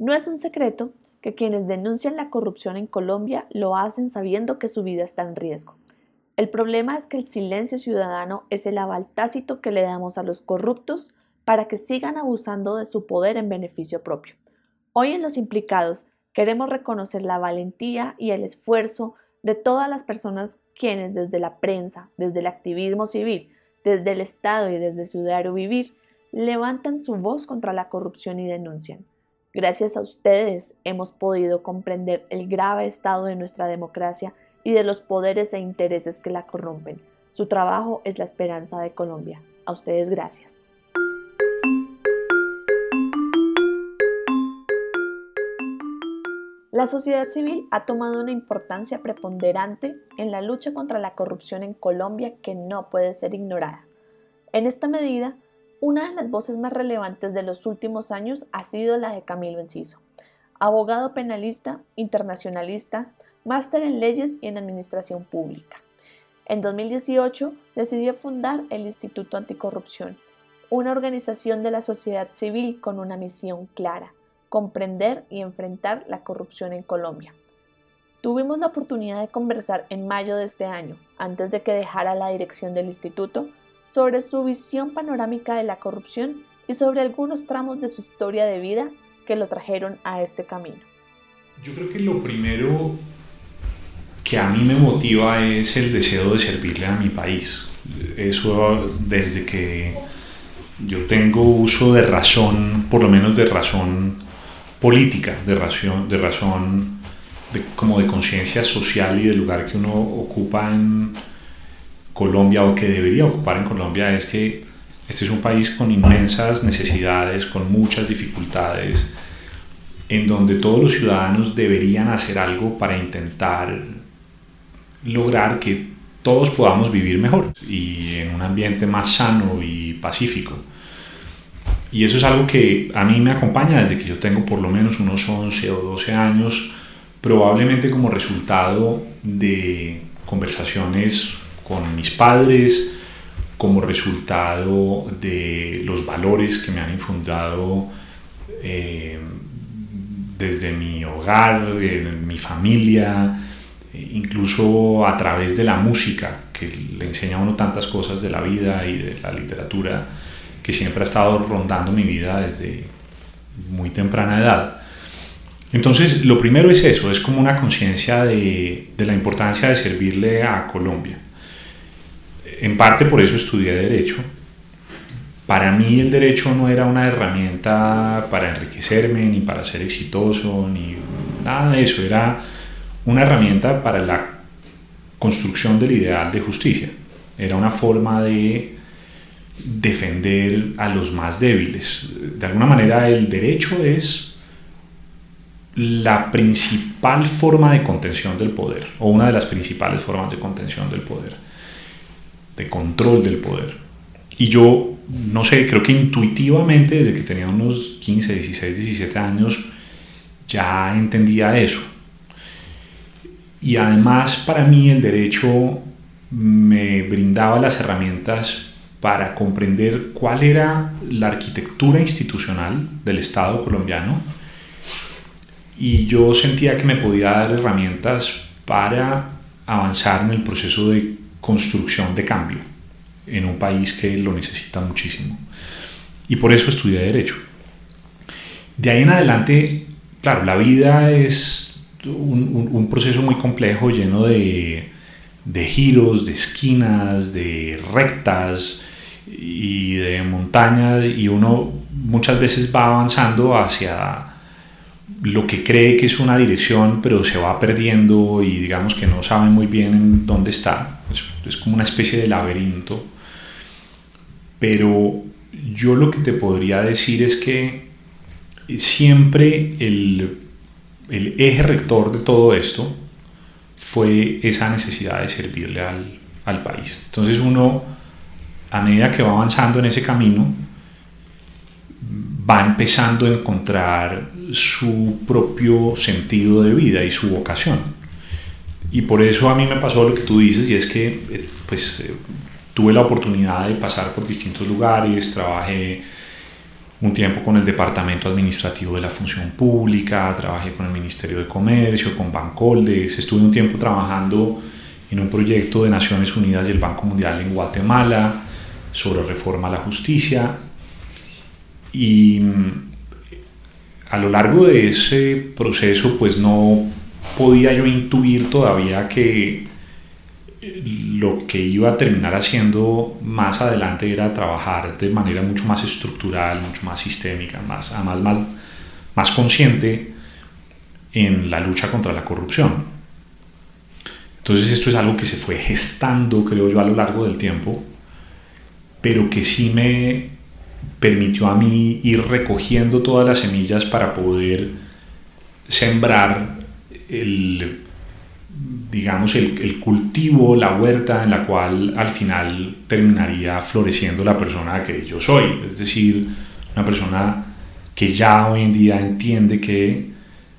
No es un secreto que quienes denuncian la corrupción en Colombia lo hacen sabiendo que su vida está en riesgo. El problema es que el silencio ciudadano es el aval tácito que le damos a los corruptos para que sigan abusando de su poder en beneficio propio. Hoy en Los Implicados queremos reconocer la valentía y el esfuerzo de todas las personas quienes desde la prensa, desde el activismo civil, desde el Estado y desde su diario vivir, levantan su voz contra la corrupción y denuncian. Gracias a ustedes hemos podido comprender el grave estado de nuestra democracia y de los poderes e intereses que la corrompen. Su trabajo es la esperanza de Colombia. A ustedes gracias. La sociedad civil ha tomado una importancia preponderante en la lucha contra la corrupción en Colombia que no puede ser ignorada. En esta medida, una de las voces más relevantes de los últimos años ha sido la de Camilo Enciso, abogado penalista, internacionalista, máster en leyes y en administración pública. En 2018 decidió fundar el Instituto Anticorrupción, una organización de la sociedad civil con una misión clara, comprender y enfrentar la corrupción en Colombia. Tuvimos la oportunidad de conversar en mayo de este año, antes de que dejara la dirección del instituto, sobre su visión panorámica de la corrupción y sobre algunos tramos de su historia de vida que lo trajeron a este camino. Yo creo que lo primero que a mí me motiva es el deseo de servirle a mi país. Eso desde que yo tengo uso de razón, por lo menos de razón política, de razón, de razón como de conciencia social y del lugar que uno ocupa en, Colombia o que debería ocupar en Colombia es que este es un país con inmensas necesidades, con muchas dificultades, en donde todos los ciudadanos deberían hacer algo para intentar lograr que todos podamos vivir mejor y en un ambiente más sano y pacífico. Y eso es algo que a mí me acompaña desde que yo tengo por lo menos unos 11 o 12 años, probablemente como resultado de conversaciones con mis padres como resultado de los valores que me han infundado eh, desde mi hogar, en mi familia, incluso a través de la música, que le enseña a uno tantas cosas de la vida y de la literatura, que siempre ha estado rondando mi vida desde muy temprana edad. Entonces, lo primero es eso, es como una conciencia de, de la importancia de servirle a Colombia en parte por eso estudié derecho. Para mí el derecho no era una herramienta para enriquecerme, ni para ser exitoso, ni nada de eso. Era una herramienta para la construcción del ideal de justicia. Era una forma de defender a los más débiles. De alguna manera el derecho es la principal forma de contención del poder, o una de las principales formas de contención del poder de control del poder. Y yo, no sé, creo que intuitivamente, desde que tenía unos 15, 16, 17 años, ya entendía eso. Y además para mí el derecho me brindaba las herramientas para comprender cuál era la arquitectura institucional del Estado colombiano y yo sentía que me podía dar herramientas para avanzar en el proceso de construcción de cambio en un país que lo necesita muchísimo. Y por eso estudié Derecho. De ahí en adelante, claro, la vida es un, proceso muy complejo, lleno de, giros, de esquinas, de rectas y de montañas, y uno muchas veces va avanzando hacia lo que cree que es una dirección, pero se va perdiendo y digamos que no sabe muy bien en dónde está. Es, como una especie de laberinto. Pero yo lo que te podría decir es que siempre el, el eje rector de todo esto fue esa necesidad de servirle al, al país. Entonces uno, a medida que va avanzando en ese camino, va empezando a encontrar su propio sentido de vida y su vocación. Y por eso a mí me pasó lo que tú dices, y es que eh, pues, eh, tuve la oportunidad de pasar por distintos lugares, trabajé un tiempo con el Departamento Administrativo de la Función Pública, trabajé con el Ministerio de Comercio, con Bancoldes, estuve un tiempo trabajando en un proyecto de Naciones Unidas y el Banco Mundial en Guatemala sobre reforma a la justicia. Y mm, a lo largo de ese proceso, pues no podía yo intuir todavía que lo que iba a terminar haciendo más adelante era trabajar de manera mucho más estructural, mucho más sistémica, más, además más, más consciente en la lucha contra la corrupción. Entonces esto es algo que se fue gestando, creo yo, a lo largo del tiempo, pero que sí me permitió a mí ir recogiendo todas las semillas para poder sembrar el digamos, el, cultivo, la huerta en la cual al final terminaría floreciendo la persona que yo soy. Es decir, una persona que ya hoy en día entiende que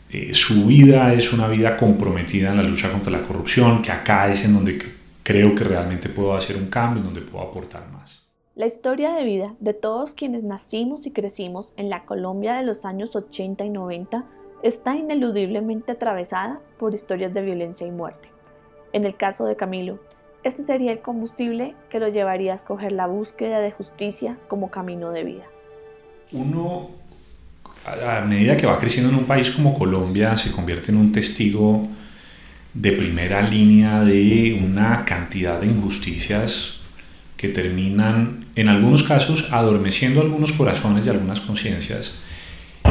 eh, su vida es una vida comprometida en la lucha contra la corrupción, que acá es en donde creo que realmente puedo hacer un cambio, en donde puedo aportar más. La historia de vida de todos quienes nacimos y crecimos en la Colombia de los años 80 y 90 está ineludiblemente atravesada por historias de violencia y muerte. En el caso de Camilo, este sería el combustible que lo llevaría a escoger la búsqueda de justicia como camino de vida. Uno, a medida que va creciendo en un país como Colombia, se convierte en un testigo de primera línea de una cantidad de injusticias que terminan, en algunos casos, adormeciendo algunos corazones y algunas conciencias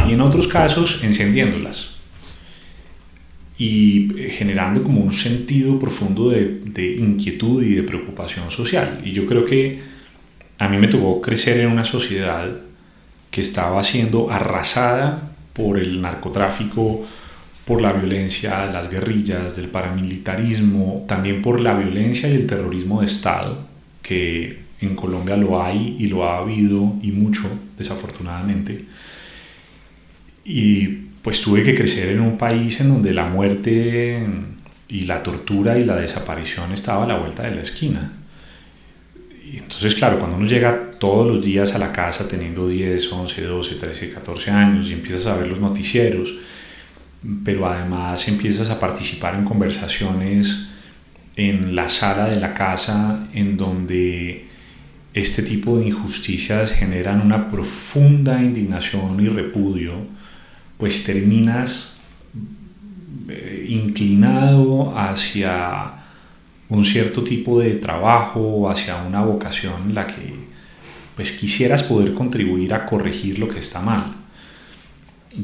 y en otros casos encendiéndolas y eh, generando como un sentido profundo de, inquietud y de preocupación social. Y yo creo que a mí me tocó crecer en una sociedad que estaba siendo arrasada por el narcotráfico, por la violencia las guerrillas, del paramilitarismo, también por la violencia y el terrorismo de Estado, que en Colombia lo hay y lo ha habido y mucho, desafortunadamente. Y pues tuve que crecer en un país en donde la muerte y la tortura y la desaparición estaba a la vuelta de la esquina. Y entonces, claro, cuando uno llega todos los días a la casa teniendo 10, 11, 12, 13, 14 años y empiezas a ver los noticieros, pero además empiezas a participar en conversaciones en la sala de la casa en donde este tipo de injusticias generan una profunda indignación y repudio, pues terminas eh, inclinado hacia un cierto tipo de trabajo hacia una vocación en la que pues quisieras poder contribuir a corregir lo que está mal.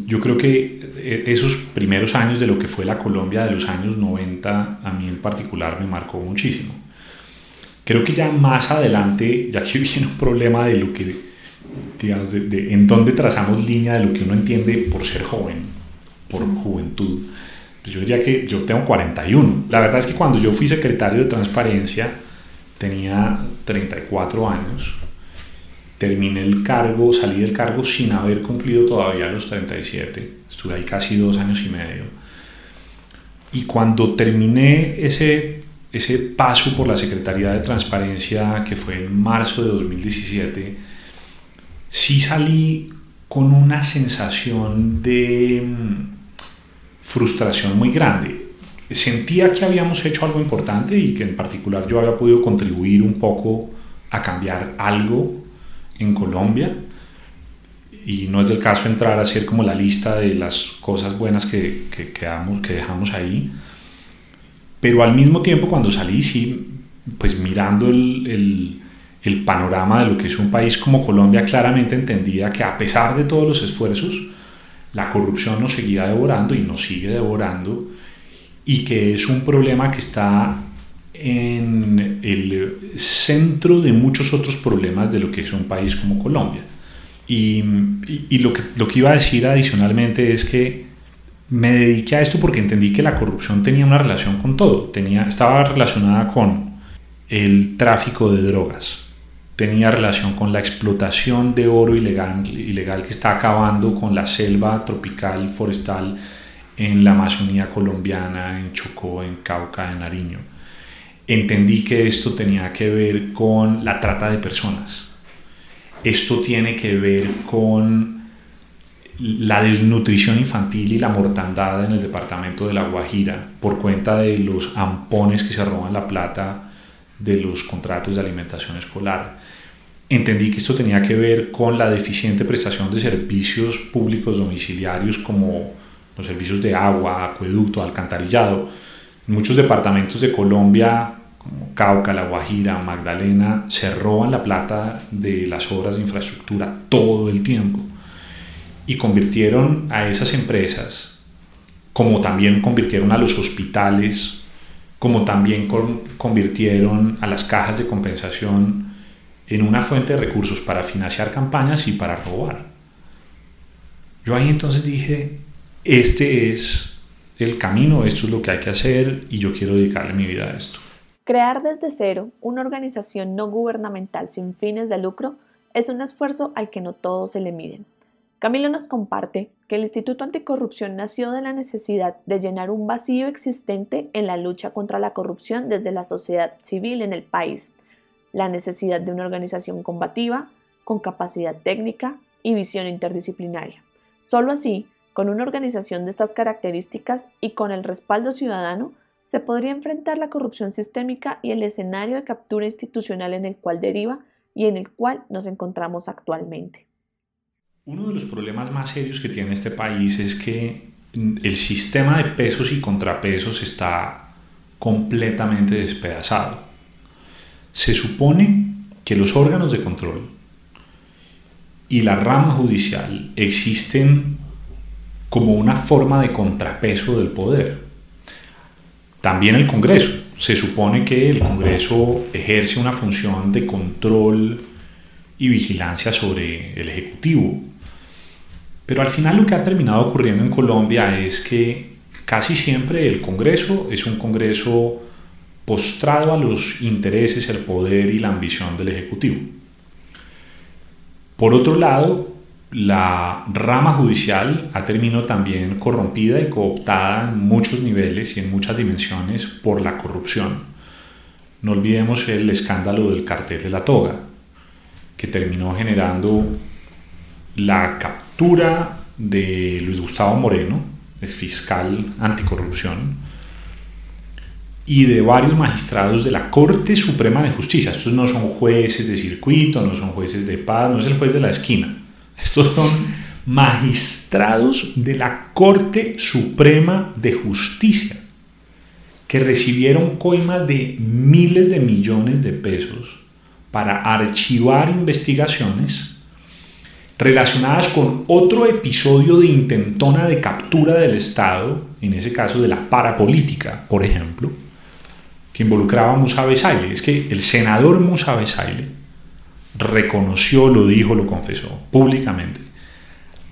Yo creo que eh, esos primeros años de lo que fue la Colombia de los años 90 a mí en particular me marcó muchísimo. Creo que ya más adelante, ya que viene un problema de lo que digamos, de, en dónde trazamos línea de lo que uno entiende por ser joven, por juventud. Pues yo diría que yo tengo 41. La verdad es que cuando yo fui secretario de Transparencia tenía 34 años. Terminé el cargo, salí del cargo sin haber cumplido todavía los 37. Estuve ahí casi dos años y medio. Y cuando terminé ese, ese paso por la Secretaría de Transparencia, que fue en marzo de 2017, sí salí con una sensación de mm, frustración muy grande. Sentía que habíamos hecho algo importante y que en particular yo había podido contribuir un poco a cambiar algo en Colombia. Y no es del caso entrar a hacer como la lista de las cosas buenas que, que, que dejamos ahí. Pero al mismo tiempo cuando salí, sí, pues mirando el el panorama de lo que es un país como Colombia claramente entendía que a pesar de todos los esfuerzos, la corrupción nos seguía devorando y nos sigue devorando y que es un problema que está en el centro de muchos otros problemas de lo que es un país como Colombia. Y, y, lo, que, lo que iba a decir adicionalmente es que me dediqué a esto porque entendí que la corrupción tenía una relación con todo, tenía, estaba relacionada con el tráfico de drogas, tenía relación con la explotación de oro ilegal, ilegal que está acabando con la selva tropical forestal en la Amazonía colombiana, en Chocó, en Cauca, en Nariño. Entendí que esto tenía que ver con la trata de personas. esto tiene que ver con la desnutrición infantil y la mortandad en el departamento de La Guajira por cuenta de los ampones que se roban la plata de los contratos de alimentación escolar. Entendí que esto tenía que ver con la deficiente prestación de servicios públicos domiciliarios como los servicios de agua, acueducto, alcantarillado. Muchos departamentos de Colombia, como Cauca, La Guajira, Magdalena, se roban la plata de las obras de infraestructura todo el tiempo y convirtieron a esas empresas, como también convirtieron a los hospitales, como también convirtieron a las cajas de compensación en una fuente de recursos para financiar campañas y para robar. Yo ahí entonces dije, este es el camino, esto es lo que hay que hacer y yo quiero dedicarle mi vida a esto. Crear desde cero una organización no gubernamental sin fines de lucro es un esfuerzo al que no todos se le miden. Camilo nos comparte que el Instituto Anticorrupción nació de la necesidad de llenar un vacío existente en la lucha contra la corrupción desde la sociedad civil en el país, la necesidad de una organización combativa, con capacidad técnica y visión interdisciplinaria. Solo así con una organización de estas características y con el respaldo ciudadano, se podría enfrentar la corrupción sistémica y el escenario de captura institucional en el cual deriva y en el cual nos encontramos actualmente. Uno de los problemas más serios que tiene este país es que el sistema de pesos y contrapesos está completamente despedazado. Se supone que los órganos de control y la rama judicial existen como una forma de contrapeso del poder. También el Congreso. Se supone que el Congreso ejerce una función de control y vigilancia sobre el Ejecutivo. Pero al final lo que ha terminado ocurriendo en Colombia es que casi siempre el Congreso es un Congreso postrado a los intereses, el poder y la ambición del Ejecutivo. Por otro lado, la rama judicial ha terminado también corrompida y cooptada en muchos niveles y en muchas dimensiones por la corrupción. No olvidemos el escándalo del cartel de la toga, que terminó generando la captura de Luis Gustavo Moreno, fiscal anticorrupción, y de varios magistrados de la Corte Suprema de Justicia. Estos no son jueces de circuito, no son jueces de paz, no es el juez de la esquina estos son magistrados de la Corte Suprema de Justicia que recibieron coimas de miles de millones de pesos para archivar investigaciones relacionadas con otro episodio de intentona de captura del Estado, en ese caso de la parapolítica, por ejemplo, que involucraba a Musa Besaile. Es que el senador Musa Besaile reconoció, lo dijo, lo confesó públicamente,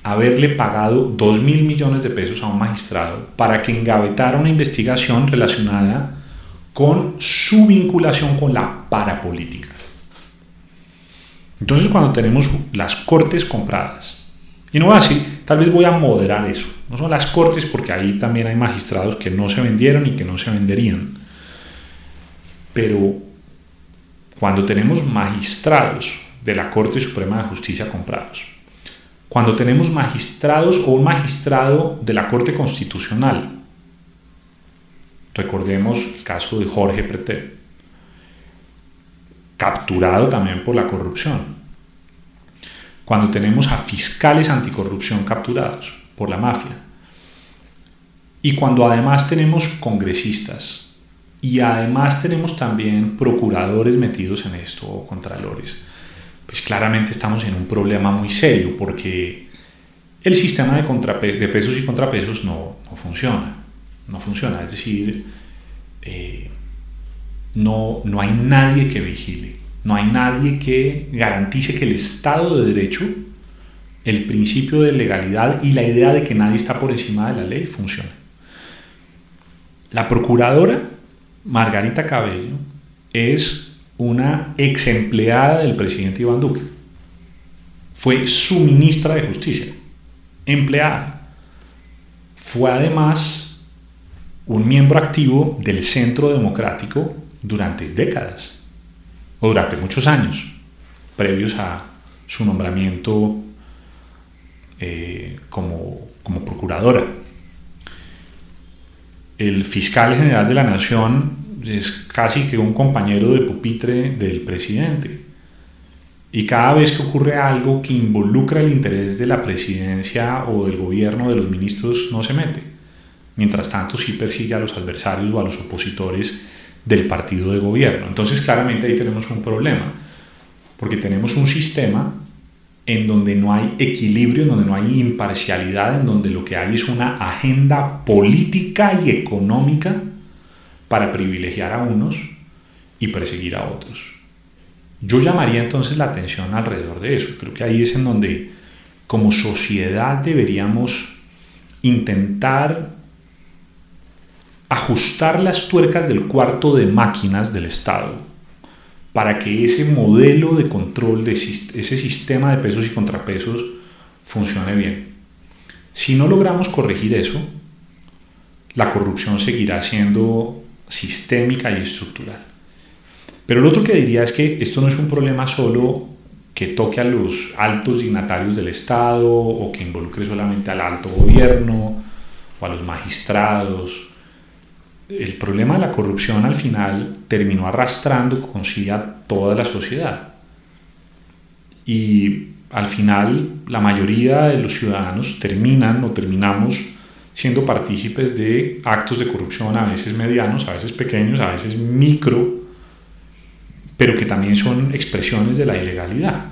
haberle pagado 2 mil millones de pesos a un magistrado para que engavetara una investigación relacionada con su vinculación con la parapolítica. Entonces cuando tenemos las cortes compradas, y no voy a decir, tal vez voy a moderar eso, no son las cortes porque ahí también hay magistrados que no se vendieron y que no se venderían, pero cuando tenemos magistrados de la Corte Suprema de Justicia comprados, cuando tenemos magistrados o un magistrado de la Corte Constitucional, recordemos el caso de Jorge Pretel, capturado también por la corrupción, cuando tenemos a fiscales anticorrupción capturados por la mafia, y cuando además tenemos congresistas y además tenemos también procuradores metidos en esto o contralores, pues claramente estamos en un problema muy serio porque el sistema de, de pesos y contrapesos no, no, funciona, no funciona, es decir, eh, no, no hay nadie que vigile, no hay nadie que garantice que el Estado de Derecho, el principio de legalidad y la idea de que nadie está por encima de la ley funcione. La procuradora Margarita Cabello es una ex empleada del presidente Iván Duque. Fue su ministra de Justicia, empleada. Fue además un miembro activo del Centro Democrático durante décadas, o durante muchos años, previos a su nombramiento eh, como, como procuradora. El fiscal general de la nación es casi que un compañero de pupitre del presidente. Y cada vez que ocurre algo que involucra el interés de la presidencia o del gobierno de los ministros, no se mete. Mientras tanto, sí persigue a los adversarios o a los opositores del partido de gobierno. Entonces, claramente ahí tenemos un problema, porque tenemos un sistema en donde no hay equilibrio, en donde no hay imparcialidad, en donde lo que hay es una agenda política y económica para privilegiar a unos y perseguir a otros. Yo llamaría entonces la atención alrededor de eso. Creo que ahí es en donde como sociedad deberíamos intentar ajustar las tuercas del cuarto de máquinas del Estado para que ese modelo de control, ese sistema de pesos y contrapesos funcione bien. Si no logramos corregir eso, la corrupción seguirá siendo sistémica y estructural. Pero lo otro que diría es que esto no es un problema solo que toque a los altos dignatarios del Estado o que involucre solamente al alto gobierno o a los magistrados el problema de la corrupción al final terminó arrastrando consigo a toda la sociedad. Y al final la mayoría de los ciudadanos terminan o terminamos siendo partícipes de actos de corrupción, a veces medianos, a veces pequeños, a veces micro, pero que también son expresiones de la ilegalidad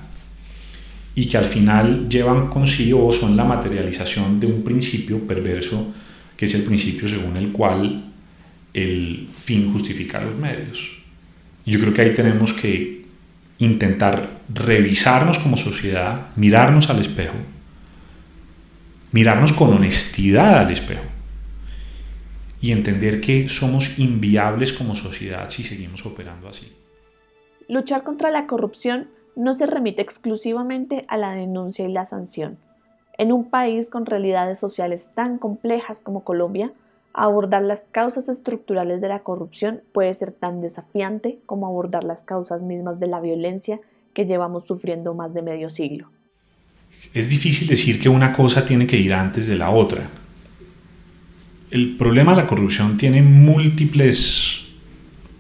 y que al final llevan consigo o son la materialización de un principio perverso, que es el principio según el cual el fin justifica los medios. Yo creo que ahí tenemos que intentar revisarnos como sociedad, mirarnos al espejo, mirarnos con honestidad al espejo y entender que somos inviables como sociedad si seguimos operando así. Luchar contra la corrupción no se remite exclusivamente a la denuncia y la sanción. En un país con realidades sociales tan complejas como Colombia, Abordar las causas estructurales de la corrupción puede ser tan desafiante como abordar las causas mismas de la violencia que llevamos sufriendo más de medio siglo. Es difícil decir que una cosa tiene que ir antes de la otra. El problema de la corrupción tiene múltiples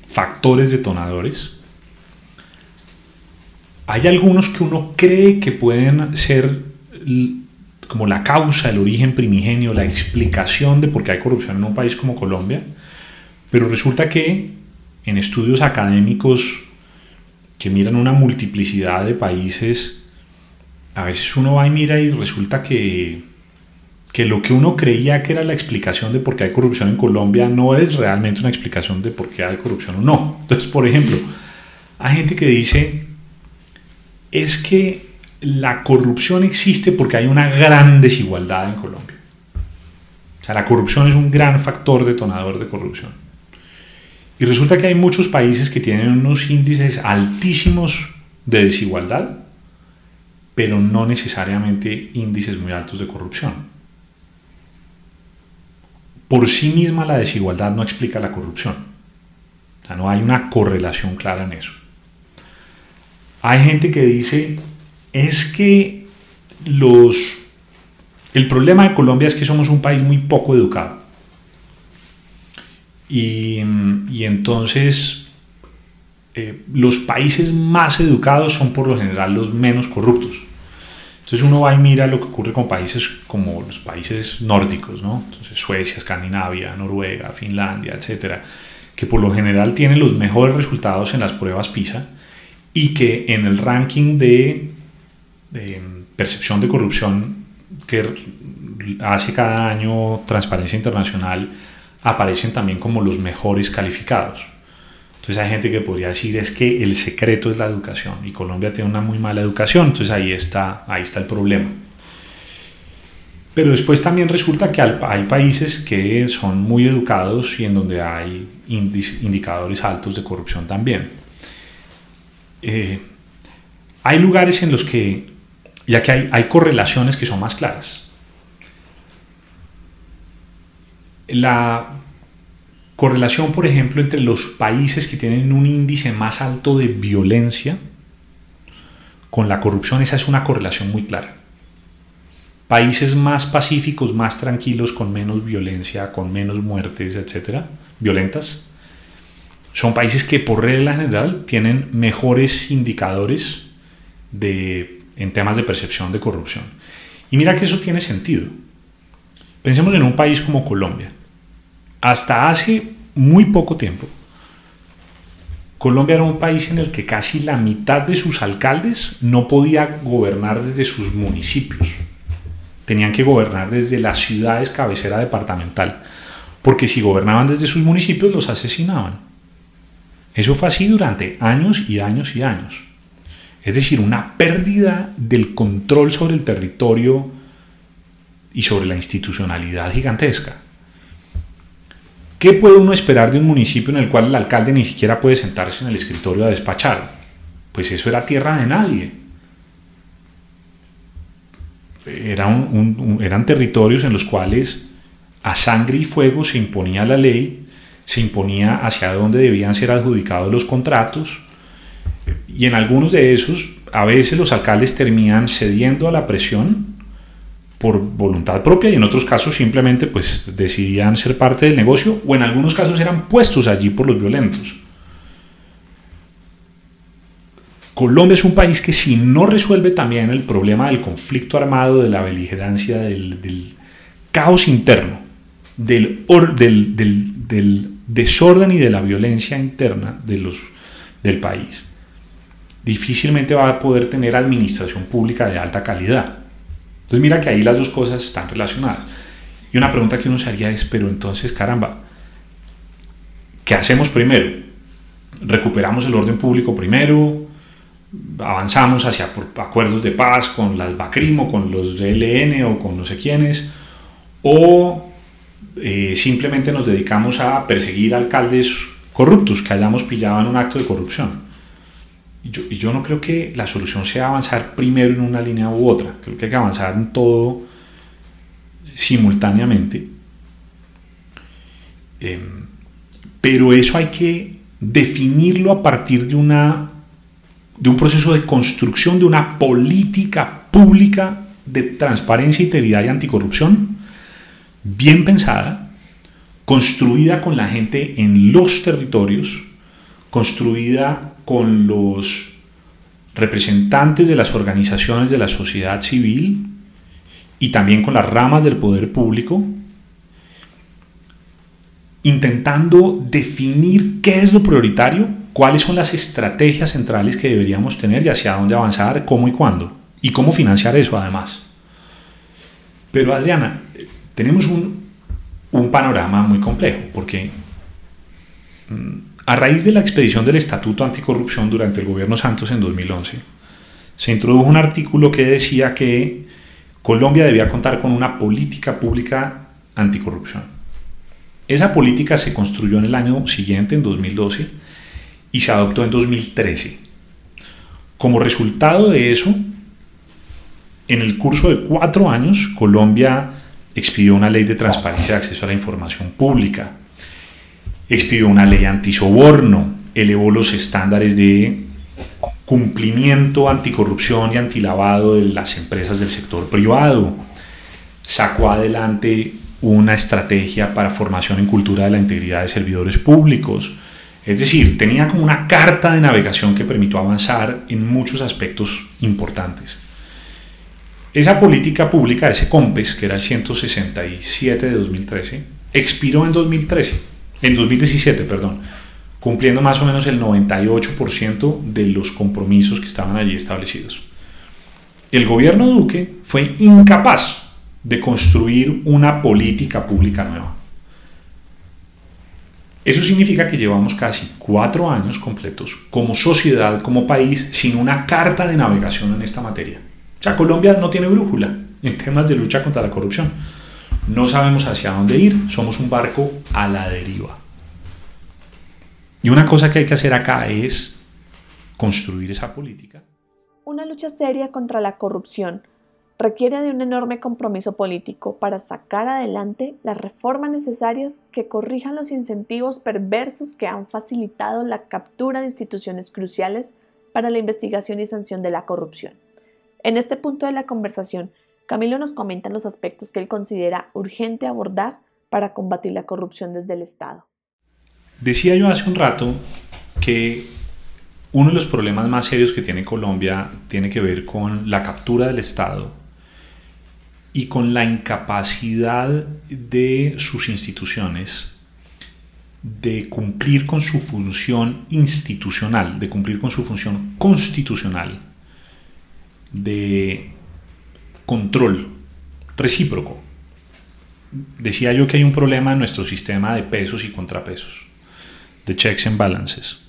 factores detonadores. Hay algunos que uno cree que pueden ser como la causa, el origen primigenio, la explicación de por qué hay corrupción en un país como Colombia, pero resulta que en estudios académicos que miran una multiplicidad de países, a veces uno va y mira y resulta que, que lo que uno creía que era la explicación de por qué hay corrupción en Colombia no es realmente una explicación de por qué hay corrupción o no. Entonces, por ejemplo, hay gente que dice, es que la corrupción existe porque hay una gran desigualdad en Colombia. O sea, la corrupción es un gran factor detonador de corrupción. Y resulta que hay muchos países que tienen unos índices altísimos de desigualdad, pero no necesariamente índices muy altos de corrupción. Por sí misma la desigualdad no explica la corrupción. O sea, no hay una correlación clara en eso. Hay gente que dice es que los... El problema de Colombia es que somos un país muy poco educado. Y, entonces eh, los países más educados son por lo general los menos corruptos. Entonces uno va y mira lo que ocurre con países como los países nórdicos, ¿no? Entonces Suecia, Escandinavia, Noruega, Finlandia, etcétera, que por lo general tienen los mejores resultados en las pruebas PISA y que en el ranking de de percepción de corrupción que hace cada año Transparencia Internacional aparecen también como los mejores calificados. Entonces hay gente que podría decir es que el secreto es la educación y Colombia tiene una muy mala educación, entonces ahí está, ahí está el problema. Pero después también resulta que hay países que son muy educados y en donde hay indicadores altos de corrupción también. Eh, hay lugares en los que ya que hay, correlaciones que son más claras. La correlación, por ejemplo, entre los países que tienen un índice más alto de violencia con la corrupción, esa es una correlación muy clara. Países más pacíficos, más tranquilos, con menos violencia, con menos muertes, etcétera, violentas, son países que por regla general tienen mejores indicadores de, en temas de percepción de corrupción. Y mira que eso tiene sentido. Pensemos en un país como Colombia. Hasta hace muy poco tiempo, Colombia era un país en el que casi la mitad de sus alcaldes no podía gobernar desde sus municipios. Tenían que gobernar desde las ciudades cabecera departamental, porque si gobernaban desde sus municipios los asesinaban. Eso fue así durante años y años y años. Es decir, una pérdida del control sobre el territorio y sobre la institucionalidad gigantesca. ¿Qué puede uno esperar de un municipio en el cual el alcalde ni siquiera puede sentarse en el escritorio a despachar? Pues eso era tierra de nadie. eran territorios en los cuales a sangre y fuego se imponía la ley, se imponía hacia dónde debían ser adjudicados los contratos, y en algunos de esos a veces los alcaldes terminan cediendo a la presión por voluntad propia y en otros casos simplemente pues decidían ser parte del negocio o en algunos casos eran puestos allí por los violentos. Colombia es un país que si no resuelve también el problema del conflicto armado, de la beligerancia, del, caos interno, del, del, desorden y de la violencia interna de los, del país, difícilmente va a poder tener administración pública de alta calidad. Entonces mira que ahí las dos cosas están relacionadas. Y una pregunta que uno se haría es, pero entonces, caramba, ¿qué hacemos primero? ¿Recuperamos el orden público primero? ¿Avanzamos hacia acuerdos de paz con las BACRIM con los DLN o con no sé quiénes? ¿O eh, simplemente nos dedicamos a perseguir alcaldes corruptos que hayamos pillado en un acto de corrupción? Y yo, yo, no creo que la solución sea avanzar primero en una línea u otra. Creo que hay que avanzar en todo simultáneamente. Em, pero eso hay que definirlo a partir de, una, de un proceso de construcción de una política pública de transparencia, integridad y anticorrupción bien pensada, construida con la gente en los territorios, construida con los representantes de las organizaciones de la sociedad civil y también con las ramas del poder público, intentando definir qué es lo prioritario, cuáles son las estrategias centrales que deberíamos tener y hacia dónde avanzar, cómo y cuándo, y cómo financiar eso además. Pero Adriana, tenemos un, un panorama muy complejo, porque mm, a raíz de la expedición del Estatuto Anticorrupción durante el gobierno Santos en 2011, se introdujo un artículo que decía que Colombia debía contar con una política pública anticorrupción. Esa política se construyó en el año siguiente, en 2012, y se adoptó en 2013. Como resultado de eso, en el curso de cuatro años, Colombia expidió una ley de transparencia y acceso a la información pública, expidió una ley antisoborno, elevó los estándares de cumplimiento anticorrupción y antilavado de las empresas del sector privado, sacó adelante una estrategia para formación en cultura de la integridad de servidores públicos. Es decir, tenía como una carta de navegación que permitió avanzar en muchos aspectos importantes. Esa política pública, ese COMPES, que era el 167 de 2013, expiró en 2013 en 2017, perdón, cumpliendo más o menos el 98% de los compromisos que estaban allí establecidos. El gobierno Duque fue incapaz de construir una política pública nueva. Eso significa que llevamos casi cuatro años completos como sociedad, como país, sin una carta de navegación en esta materia. O sea, Colombia no tiene brújula en temas de lucha contra la corrupción no sabemos hacia dónde ir, somos un barco a la deriva. Y una cosa que hay que hacer acá es construir esa política. Una lucha seria contra la corrupción requiere de un enorme compromiso político para sacar adelante las reformas necesarias que corrijan los incentivos perversos que han facilitado la captura de instituciones cruciales para la investigación y sanción de la corrupción. En este punto de la conversación, Camilo nos comenta los aspectos que él considera urgente abordar para combatir la corrupción desde el Estado. Decía yo hace un rato que uno de los problemas más serios que tiene Colombia tiene que ver con la captura del Estado y con la incapacidad de sus instituciones de cumplir con su función institucional, de cumplir con su función constitucional, de control recíproco. Decía yo que hay un problema en nuestro sistema de pesos y contrapesos, de checks and balances.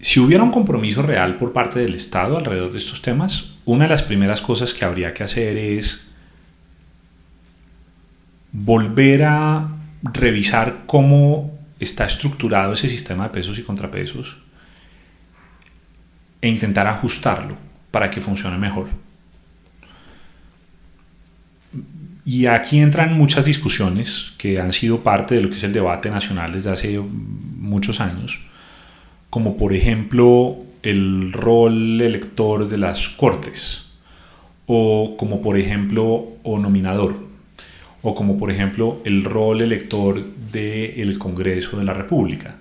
Si hubiera un compromiso real por parte del Estado alrededor de estos temas, una de las primeras cosas que habría que hacer es volver a revisar cómo está estructurado ese sistema de pesos y contrapesos e intentar ajustarlo para que funcione mejor. Y aquí entran muchas discusiones que han sido parte de lo que es el debate nacional desde hace muchos años, como por ejemplo el rol elector de las cortes, o como por ejemplo o nominador, o como por ejemplo el rol elector del Congreso de la República.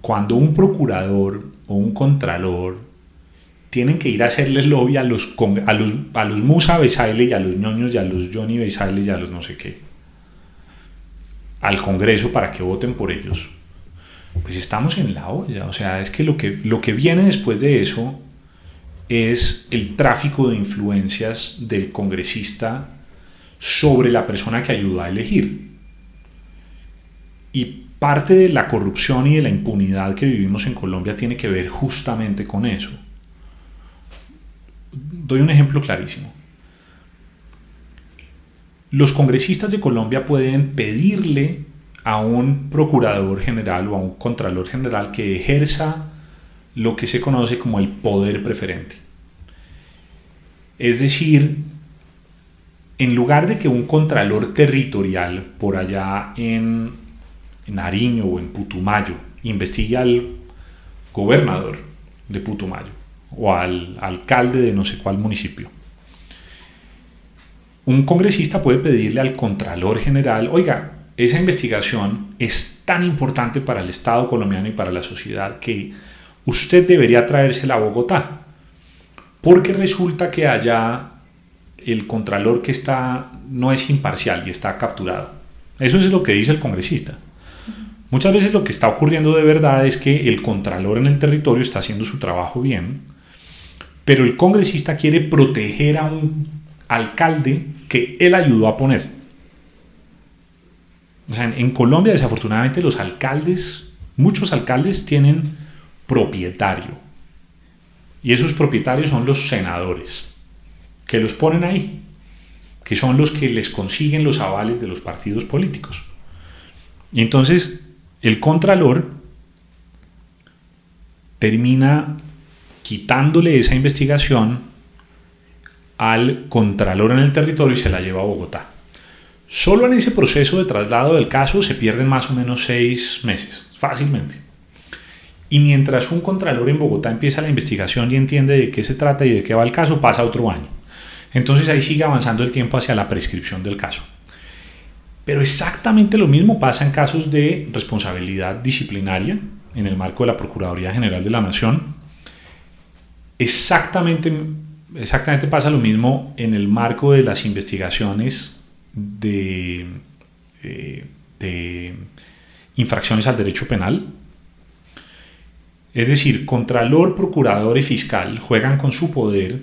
Cuando un procurador o un contralor tienen que ir a hacerles lobby a los, a los, a los Musa Besaile y a los ñoños y a los Johnny Besaile y a los no sé qué, al Congreso para que voten por ellos, pues estamos en la olla. O sea, es que lo que, lo que viene después de eso es el tráfico de influencias del congresista sobre la persona que ayuda a elegir. Y parte de la corrupción y de la impunidad que vivimos en Colombia tiene que ver justamente con eso. Doy un ejemplo clarísimo. Los congresistas de Colombia pueden pedirle a un procurador general o a un contralor general que ejerza lo que se conoce como el poder preferente. Es decir, en lugar de que un contralor territorial por allá en Nariño o en Putumayo investigue al gobernador de Putumayo o al alcalde de no sé cuál municipio, un congresista puede pedirle al contralor general, oiga, esa investigación es tan importante para el Estado colombiano y para la sociedad que usted debería traérsela a Bogotá, porque resulta que allá el contralor que está no es imparcial y está capturado. Eso es lo que dice el congresista. Muchas veces lo que está ocurriendo de verdad es que el contralor en el territorio está haciendo su trabajo bien, pero el congresista quiere proteger a un alcalde que él ayudó a poner. O sea, en Colombia desafortunadamente los alcaldes, muchos alcaldes tienen propietario. Y esos propietarios son los senadores que los ponen ahí, que son los que les consiguen los avales de los partidos políticos. Y entonces el contralor termina quitándole esa investigación al contralor en el territorio y se la lleva a Bogotá. Solo en ese proceso de traslado del caso se pierden más o menos seis meses, fácilmente. Y mientras un contralor en Bogotá empieza la investigación y entiende de qué se trata y de qué va el caso, pasa otro año. Entonces ahí sigue avanzando el tiempo hacia la prescripción del caso. Pero exactamente lo mismo pasa en casos de responsabilidad disciplinaria en el marco de la Procuraduría General de la Nación. Exactamente, exactamente pasa lo mismo en el marco de las investigaciones de, eh, de infracciones al derecho penal. Es decir, Contralor, Procurador y Fiscal juegan con su poder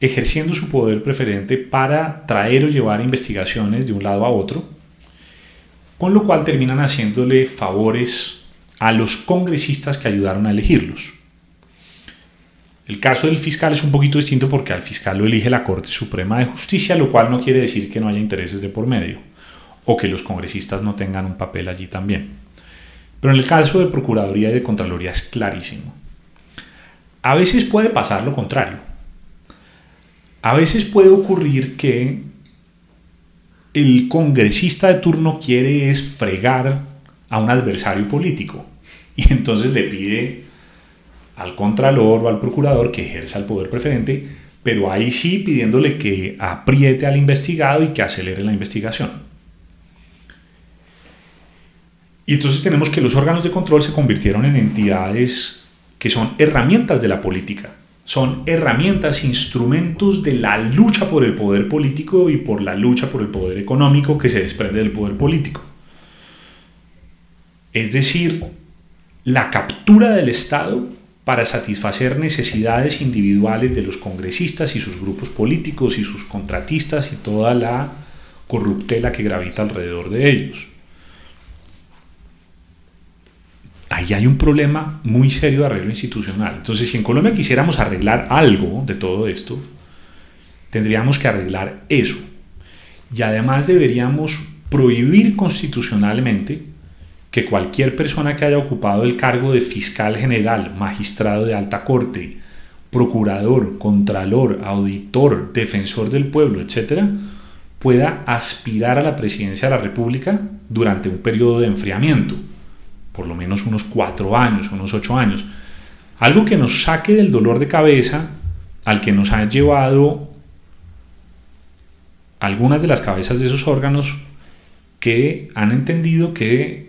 ejerciendo su poder preferente para traer o llevar investigaciones de un lado a otro, con lo cual terminan haciéndole favores a los congresistas que ayudaron a elegirlos. El caso del fiscal es un poquito distinto porque al fiscal lo elige la Corte Suprema de Justicia, lo cual no quiere decir que no haya intereses de por medio o que los congresistas no tengan un papel allí también. Pero en el caso de Procuraduría y de Contraloría es clarísimo. A veces puede pasar lo contrario a veces puede ocurrir que el congresista de turno quiere es fregar a un adversario político y entonces le pide al contralor o al procurador que ejerza el poder preferente, pero ahí sí pidiéndole que apriete al investigado y que acelere la investigación. Y entonces tenemos que los órganos de control se convirtieron en entidades que son herramientas de la política, son herramientas, instrumentos de la lucha por el poder político y por la lucha por el poder económico que se desprende del poder político. Es decir, la captura del Estado para satisfacer necesidades individuales de los congresistas y sus grupos políticos y sus contratistas y toda la corruptela que gravita alrededor de ellos. Ahí hay un problema muy serio de arreglo institucional. Entonces, si en Colombia quisiéramos arreglar algo de todo esto, tendríamos que arreglar eso. Y además deberíamos prohibir constitucionalmente que cualquier persona que haya ocupado el cargo de fiscal general, magistrado de alta corte, procurador, contralor, auditor, defensor del pueblo, etc., pueda aspirar a la presidencia de la República durante un periodo de enfriamiento, por lo menos unos cuatro años, unos ocho años. Algo que nos saque del dolor de cabeza al que nos ha llevado algunas de las cabezas de esos órganos que han entendido que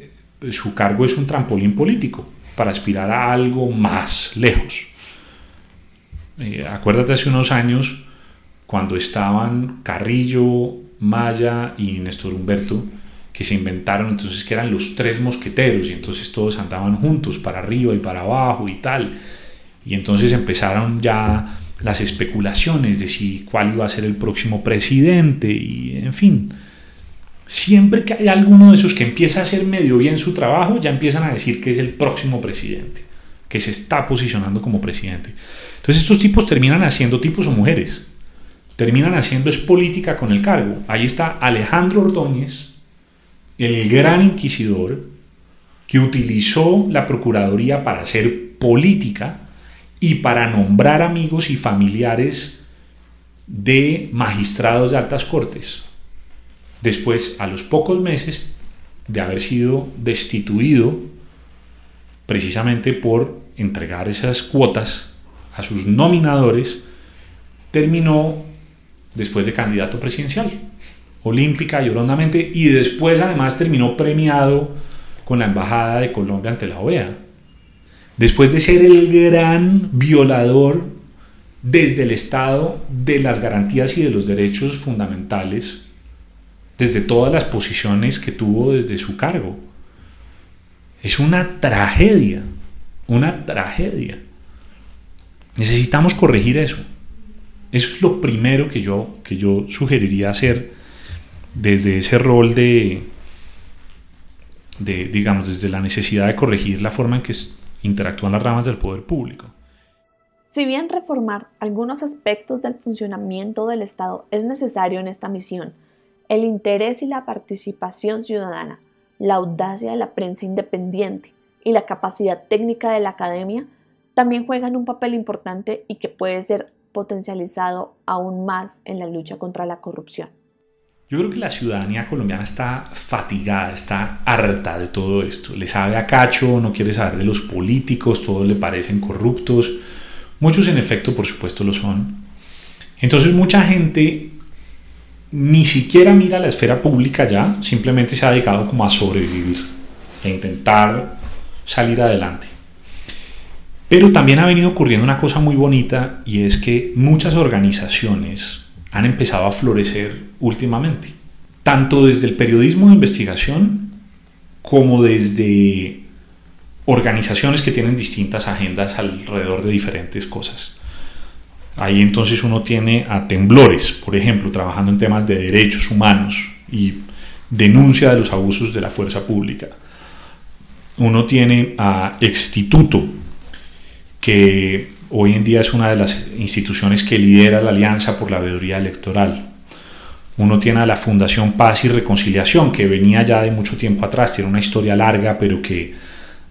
su cargo es un trampolín político para aspirar a algo más lejos. Eh, acuérdate hace unos años cuando estaban Carrillo, Maya y Néstor Humberto, que se inventaron entonces que eran los tres mosqueteros y entonces todos andaban juntos para arriba y para abajo y tal. Y entonces empezaron ya las especulaciones de si cuál iba a ser el próximo presidente y en fin siempre que hay alguno de esos que empieza a hacer medio bien su trabajo, ya empiezan a decir que es el próximo presidente, que se está posicionando como presidente. Entonces estos tipos terminan haciendo tipos o mujeres, terminan haciendo es política con el cargo. Ahí está Alejandro Ordóñez, el gran inquisidor, que utilizó la Procuraduría para hacer política y para nombrar amigos y familiares de magistrados de altas cortes. Después, a los pocos meses de haber sido destituido precisamente por entregar esas cuotas a sus nominadores, terminó después de candidato presidencial, olímpica y hondamente, y después además terminó premiado con la Embajada de Colombia ante la OEA. Después de ser el gran violador desde el Estado de las garantías y de los derechos fundamentales desde todas las posiciones que tuvo desde su cargo. Es una tragedia, una tragedia. Necesitamos corregir eso. Eso es lo primero que yo, que yo sugeriría hacer desde ese rol de, de, digamos, desde la necesidad de corregir la forma en que interactúan las ramas del poder público. Si bien reformar algunos aspectos del funcionamiento del Estado es necesario en esta misión, el interés y la participación ciudadana, la audacia de la prensa independiente y la capacidad técnica de la academia también juegan un papel importante y que puede ser potencializado aún más en la lucha contra la corrupción. Yo creo que la ciudadanía colombiana está fatigada, está harta de todo esto. Le sabe a cacho, no quiere saber de los políticos, todos le parecen corruptos. Muchos en efecto, por supuesto, lo son. Entonces mucha gente ni siquiera mira la esfera pública ya, simplemente se ha dedicado como a sobrevivir, a intentar salir adelante. Pero también ha venido ocurriendo una cosa muy bonita y es que muchas organizaciones han empezado a florecer últimamente, tanto desde el periodismo de investigación como desde organizaciones que tienen distintas agendas alrededor de diferentes cosas. Ahí entonces uno tiene a temblores, por ejemplo, trabajando en temas de derechos humanos y denuncia de los abusos de la fuerza pública. Uno tiene a Exstituto, que hoy en día es una de las instituciones que lidera la Alianza por la Veeduría Electoral. Uno tiene a la Fundación Paz y Reconciliación, que venía ya de mucho tiempo atrás, tiene una historia larga, pero que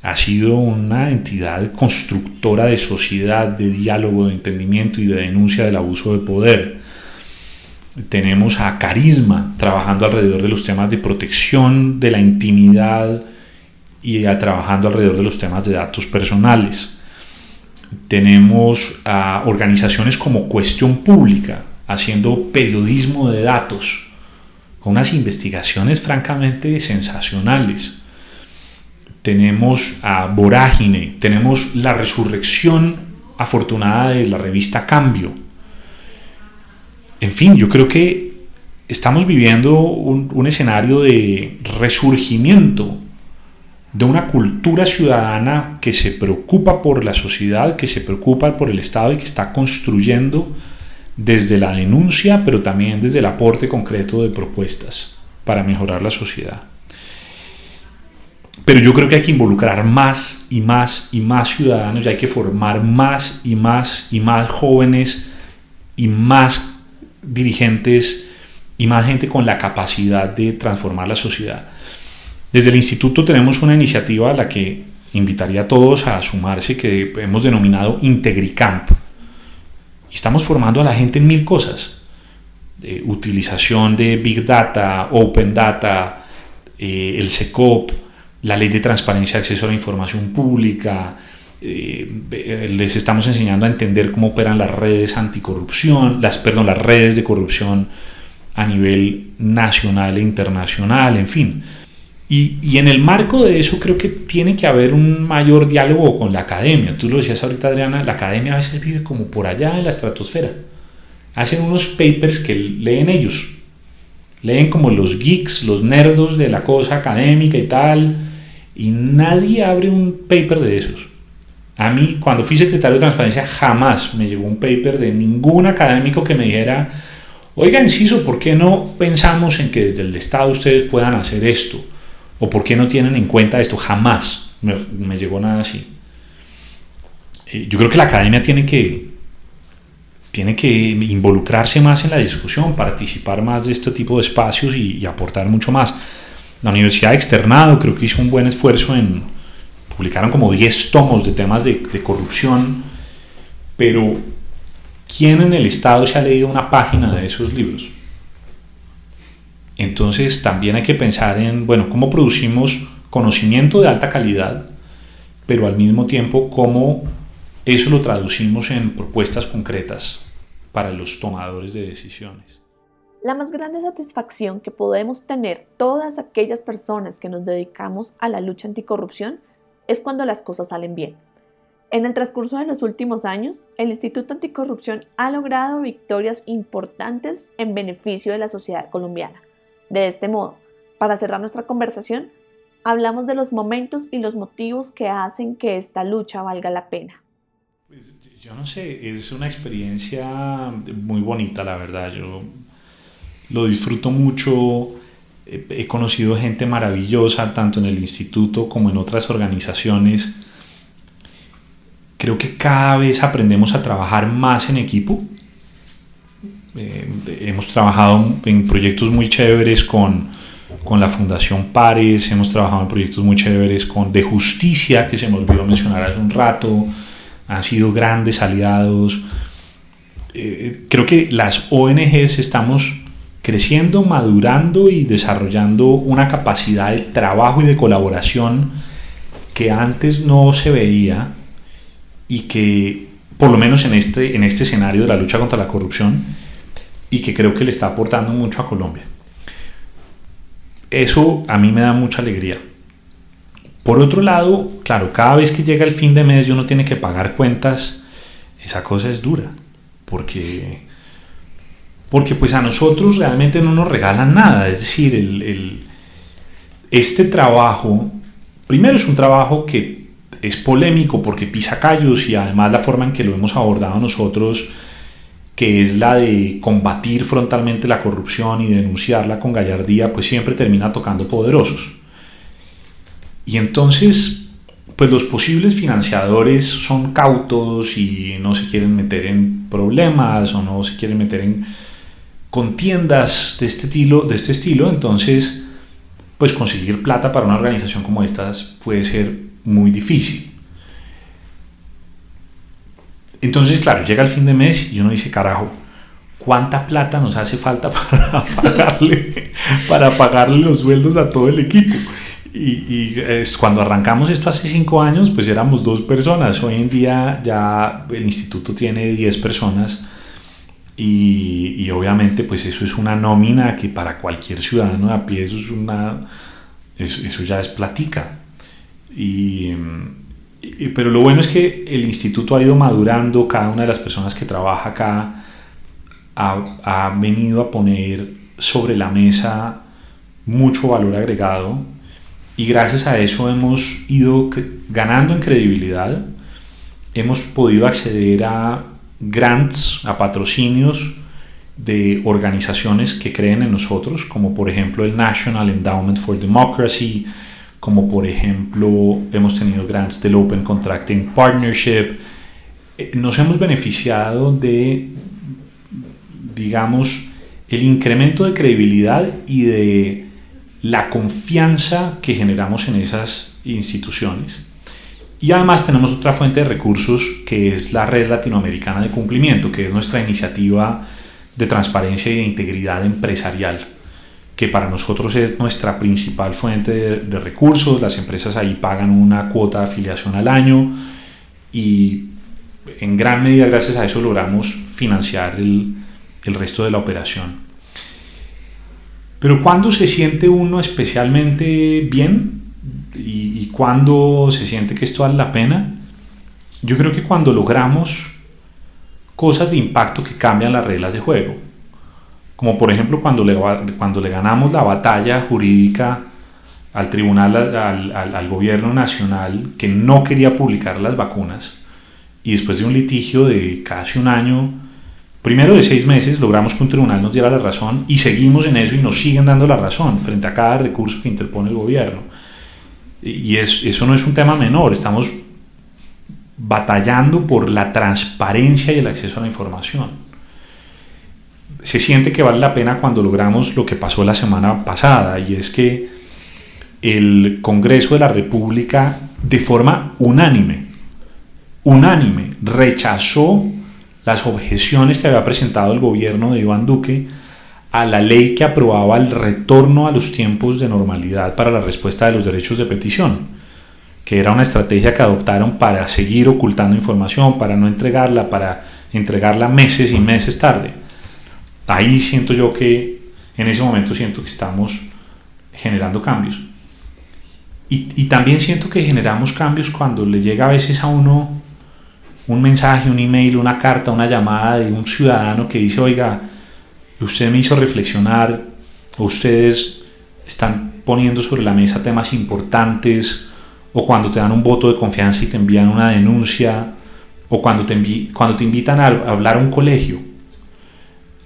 ha sido una entidad constructora de sociedad, de diálogo, de entendimiento y de denuncia del abuso de poder. Tenemos a Carisma trabajando alrededor de los temas de protección de la intimidad y trabajando alrededor de los temas de datos personales. Tenemos a organizaciones como Cuestión Pública haciendo periodismo de datos con unas investigaciones francamente sensacionales. Tenemos a Vorágine, tenemos la resurrección afortunada de la revista Cambio. En fin, yo creo que estamos viviendo un, escenario de resurgimiento de una cultura ciudadana que se preocupa por la sociedad, que se preocupa por el Estado y que está construyendo desde la denuncia, pero también desde el aporte concreto de propuestas para mejorar la sociedad. Pero yo creo que hay que involucrar más y más y más ciudadanos y hay que formar más y más y más jóvenes y más dirigentes y más gente con la capacidad de transformar la sociedad. Desde el instituto tenemos una iniciativa a la que invitaría a todos a sumarse que hemos denominado Integricamp. Estamos formando a la gente en mil cosas. utilización de Big Data, Open Data, eh, el SECOP, la ley de transparencia acceso a la información pública. Eh, les estamos enseñando a entender cómo operan las redes anticorrupción, las, perdón, las redes de corrupción a nivel nacional e internacional, en fin. Y, en el marco de eso creo que tiene que haber un mayor diálogo con la academia. Tú lo decías ahorita, Adriana, la academia a veces vive como por allá en la estratosfera. Hacen unos papers que leen ellos. Leen como los geeks, los nerdos de la cosa académica y tal. Y nadie abre un paper de esos. A mí, cuando fui secretario de Transparencia, jamás me llegó un paper de ningún académico que me dijera, oiga, inciso, ¿por qué no pensamos en que desde el Estado ustedes puedan hacer esto? ¿O por qué no tienen en cuenta esto? Jamás me, llegó nada así. Eh, yo creo que la academia tiene que, tiene que involucrarse más en la discusión, participar más de este tipo de espacios y, aportar mucho más. La Universidad Externado creo que hizo un buen esfuerzo en, publicaron como 10 tomos de temas de, de corrupción, pero ¿quién en el Estado se ha leído una página de esos libros? Entonces también hay que pensar en, bueno, cómo producimos conocimiento de alta calidad, pero al mismo tiempo cómo eso lo traducimos en propuestas concretas para los tomadores de decisiones. La más grande satisfacción que podemos tener todas aquellas personas que nos dedicamos a la lucha anticorrupción es cuando las cosas salen bien. En el transcurso de los últimos años, el Instituto Anticorrupción ha logrado victorias importantes en beneficio de la sociedad colombiana. De este modo, para cerrar nuestra conversación, hablamos de los momentos y los motivos que hacen que esta lucha valga la pena. Pues, yo no sé, es una experiencia muy bonita, la verdad. Yo lo disfruto mucho. He conocido gente maravillosa, tanto en el instituto como en otras organizaciones. Creo que cada vez aprendemos a trabajar más en equipo eh, hemos trabajado en proyectos muy chéveres con, con la Fundación Pares, hemos trabajado en proyectos muy chéveres con De Justicia, que se me olvidó mencionar hace un rato, han sido grandes aliados. Eh, creo que las ONGs estamos creciendo, madurando y desarrollando una capacidad de trabajo y de colaboración que antes no se veía y que, por lo menos en este, en este escenario de la lucha contra la corrupción, y que creo que le está aportando mucho a Colombia. Eso a mí me da mucha alegría. Por otro lado, claro, cada vez que llega el fin de mes y uno tiene que pagar cuentas, esa cosa es dura, porque, porque pues a nosotros realmente no nos regalan nada, es decir, el, este trabajo, primero es un trabajo que es polémico porque pisa callos y además la forma en que lo hemos abordado nosotros que es la de combatir frontalmente la corrupción y denunciarla con gallardía, pues siempre termina tocando poderosos. Y entonces, pues los posibles financiadores son cautos y no se quieren meter en problemas o no se quieren meter en contiendas de este estilo, de este estilo entonces, pues conseguir plata para una organización como estas puede ser muy difícil. Entonces, claro, llega el fin de mes y uno dice, carajo, ¿cuánta plata nos hace falta para pagarle, para pagarle los sueldos a todo el equipo? y, cuando arrancamos esto hace cinco años, pues éramos dos personas. Hoy en día ya el instituto tiene 10 personas y, y, obviamente pues eso es una nómina que para cualquier ciudadano a pie eso es una... Eso, eso ya es platica. Y, pero lo bueno es que el instituto ha ido madurando, cada una de las personas que trabaja acá ha, ha venido a poner sobre la mesa mucho valor agregado y gracias a eso hemos ido ganando en credibilidad, hemos podido acceder a grants, a patrocinios de organizaciones que creen en nosotros, como por ejemplo el National Endowment for Democracy, como por ejemplo hemos tenido grants del Open Contracting Partnership. Eh, nos hemos beneficiado de, digamos, el incremento de credibilidad y de la confianza que generamos en esas instituciones. Y además tenemos otra fuente de recursos que es la Red Latinoamericana de Cumplimiento, que es nuestra iniciativa de transparencia y de integridad empresarial, que para nosotros es nuestra principal fuente de, recursos. Las empresas ahí pagan una cuota de afiliación al año y en gran medida gracias a eso logramos financiar el, el resto de la operación. Pero cuando se siente uno especialmente bien y, y cuando se siente que esto vale la pena, yo creo que cuando logramos cosas de impacto que cambian las reglas de juego, como por ejemplo cuando le, cuando le ganamos la batalla jurídica al tribunal, al, al, al gobierno nacional que no quería publicar las vacunas, y después de un litigio de casi un año, primero de seis meses logramos que un tribunal nos diera la razón y seguimos en eso y nos siguen dando la razón frente a cada recurso que interpone el gobierno. Y es, eso no es un tema menor, estamos batallando por la transparencia y el acceso a la información. Se siente que vale la pena cuando logramos lo que pasó la semana pasada y es que el Congreso de la República de forma unánime, unánime, rechazó las objeciones que había presentado el gobierno de Iván Duque a la ley que aprobaba el retorno a los tiempos de normalidad para la respuesta de los derechos de petición, que era una estrategia que adoptaron para seguir ocultando información, para no entregarla, para entregarla meses y meses tarde. Ahí siento yo que, en ese momento siento que estamos generando cambios. Y, y también siento que generamos cambios cuando le llega a veces a uno un mensaje, un email, una carta, una llamada de un ciudadano que dice, oiga, usted me hizo reflexionar, ustedes están poniendo sobre la mesa temas importantes, o cuando te dan un voto de confianza y te envían una denuncia, o cuando te, invitan a, hablar a un colegio.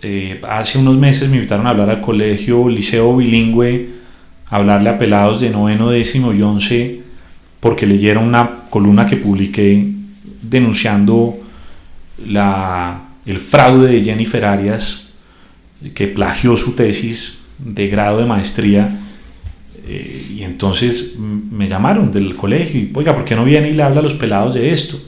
Eh, hace unos meses me invitaron a hablar al colegio Liceo Bilingüe, a hablarle a pelados de noveno, décimo y once, porque leyeron una columna que publiqué denunciando el fraude de Jennifer Arias, que plagió su tesis de grado de maestría. Eh, y entonces me llamaron del colegio y, oiga, ¿por qué no viene y le habla a los pelados de esto?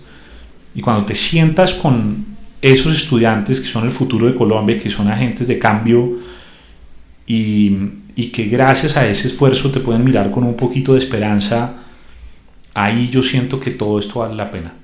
Y cuando te sientas con esos estudiantes que son el futuro de Colombia, que son agentes de cambio y, y que gracias a ese esfuerzo te pueden mirar con un poquito de esperanza, ahí yo siento que todo esto vale la pena.